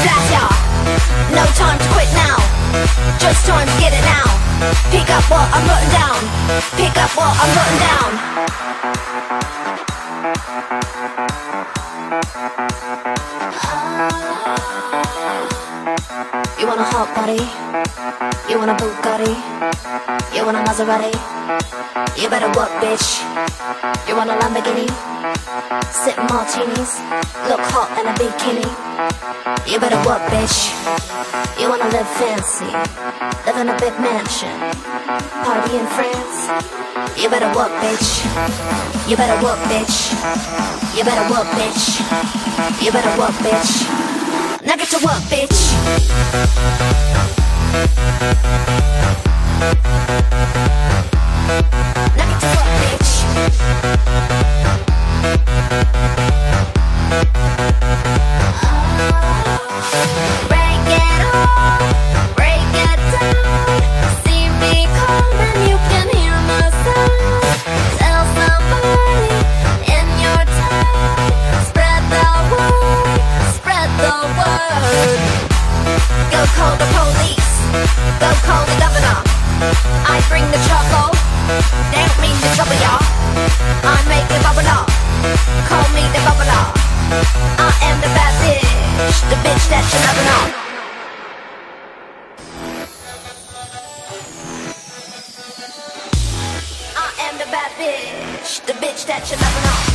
To ya. No time to quit now. Just time to get it now. Pick up what I'm putting down. Pick up what I'm putting down. You want a hot body? You want a Bugatti? You want a Maserati? You better work, bitch. You want a Lamborghini? Sip martinis, look hot in a bikini. You better work, bitch. You wanna live fancy, live in a big mansion, party in France. You better work, bitch. You better work, bitch. You better work, bitch. You better work, bitch. Now get to work, bitch. Now get to work, bitch. Break it on, break it down. See me coming, you can hear my sound. Tell somebody in your town. Spread the word, spread the word. Go call the police, go call the governor. I bring the trouble, they don't mean the trouble, y'all. I make it bubble up, call me the bubbler. I am the bad bitch, the bitch that you never know. I am the bad bitch, the bitch that you never know.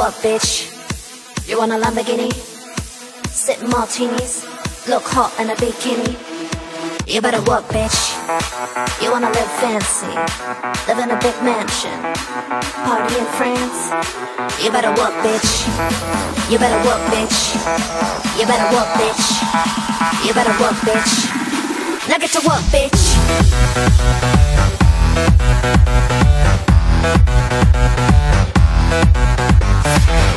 Work, bitch. You want a Lamborghini? Sip martinis, look hot in a bikini. You better work, bitch. You wanna live fancy, live in a big mansion, party in France. You better work, bitch. You better work, bitch. You better work, bitch. You better work, bitch. Now get to work, bitch. Thank